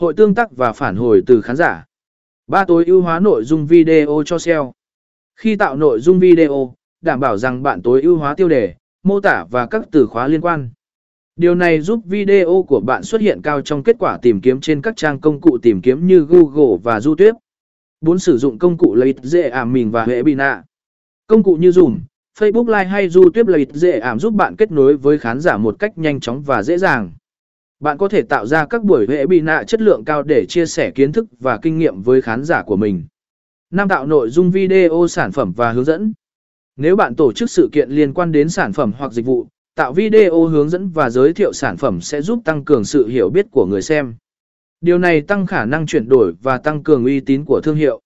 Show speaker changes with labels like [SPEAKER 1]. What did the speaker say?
[SPEAKER 1] hội tương tác và phản hồi từ khán giả. Ba tối ưu hóa nội dung video cho SEO. Khi tạo nội dung video, đảm bảo rằng bạn tối ưu hóa tiêu đề, mô tả và các từ khóa liên quan. Điều này giúp video của bạn xuất hiện cao trong kết quả tìm kiếm trên các trang công cụ tìm kiếm như Google và YouTube. 4. Sử dụng công cụ lấy dễ ảm mình và hệ. Công cụ như Zoom, Facebook Live hay YouTube lấy dễ ảm giúp bạn kết nối với khán giả một cách nhanh chóng và dễ dàng. Bạn có thể tạo ra các buổi hệ bị nạ chất lượng cao để chia sẻ kiến thức và kinh nghiệm với khán giả của mình. 5. Tạo nội dung video sản phẩm và hướng dẫn. Nếu bạn tổ chức sự kiện liên quan đến sản phẩm hoặc dịch vụ, tạo video hướng dẫn và giới thiệu sản phẩm sẽ giúp tăng cường sự hiểu biết của người xem. Điều này tăng khả năng chuyển đổi và tăng cường uy tín của thương hiệu.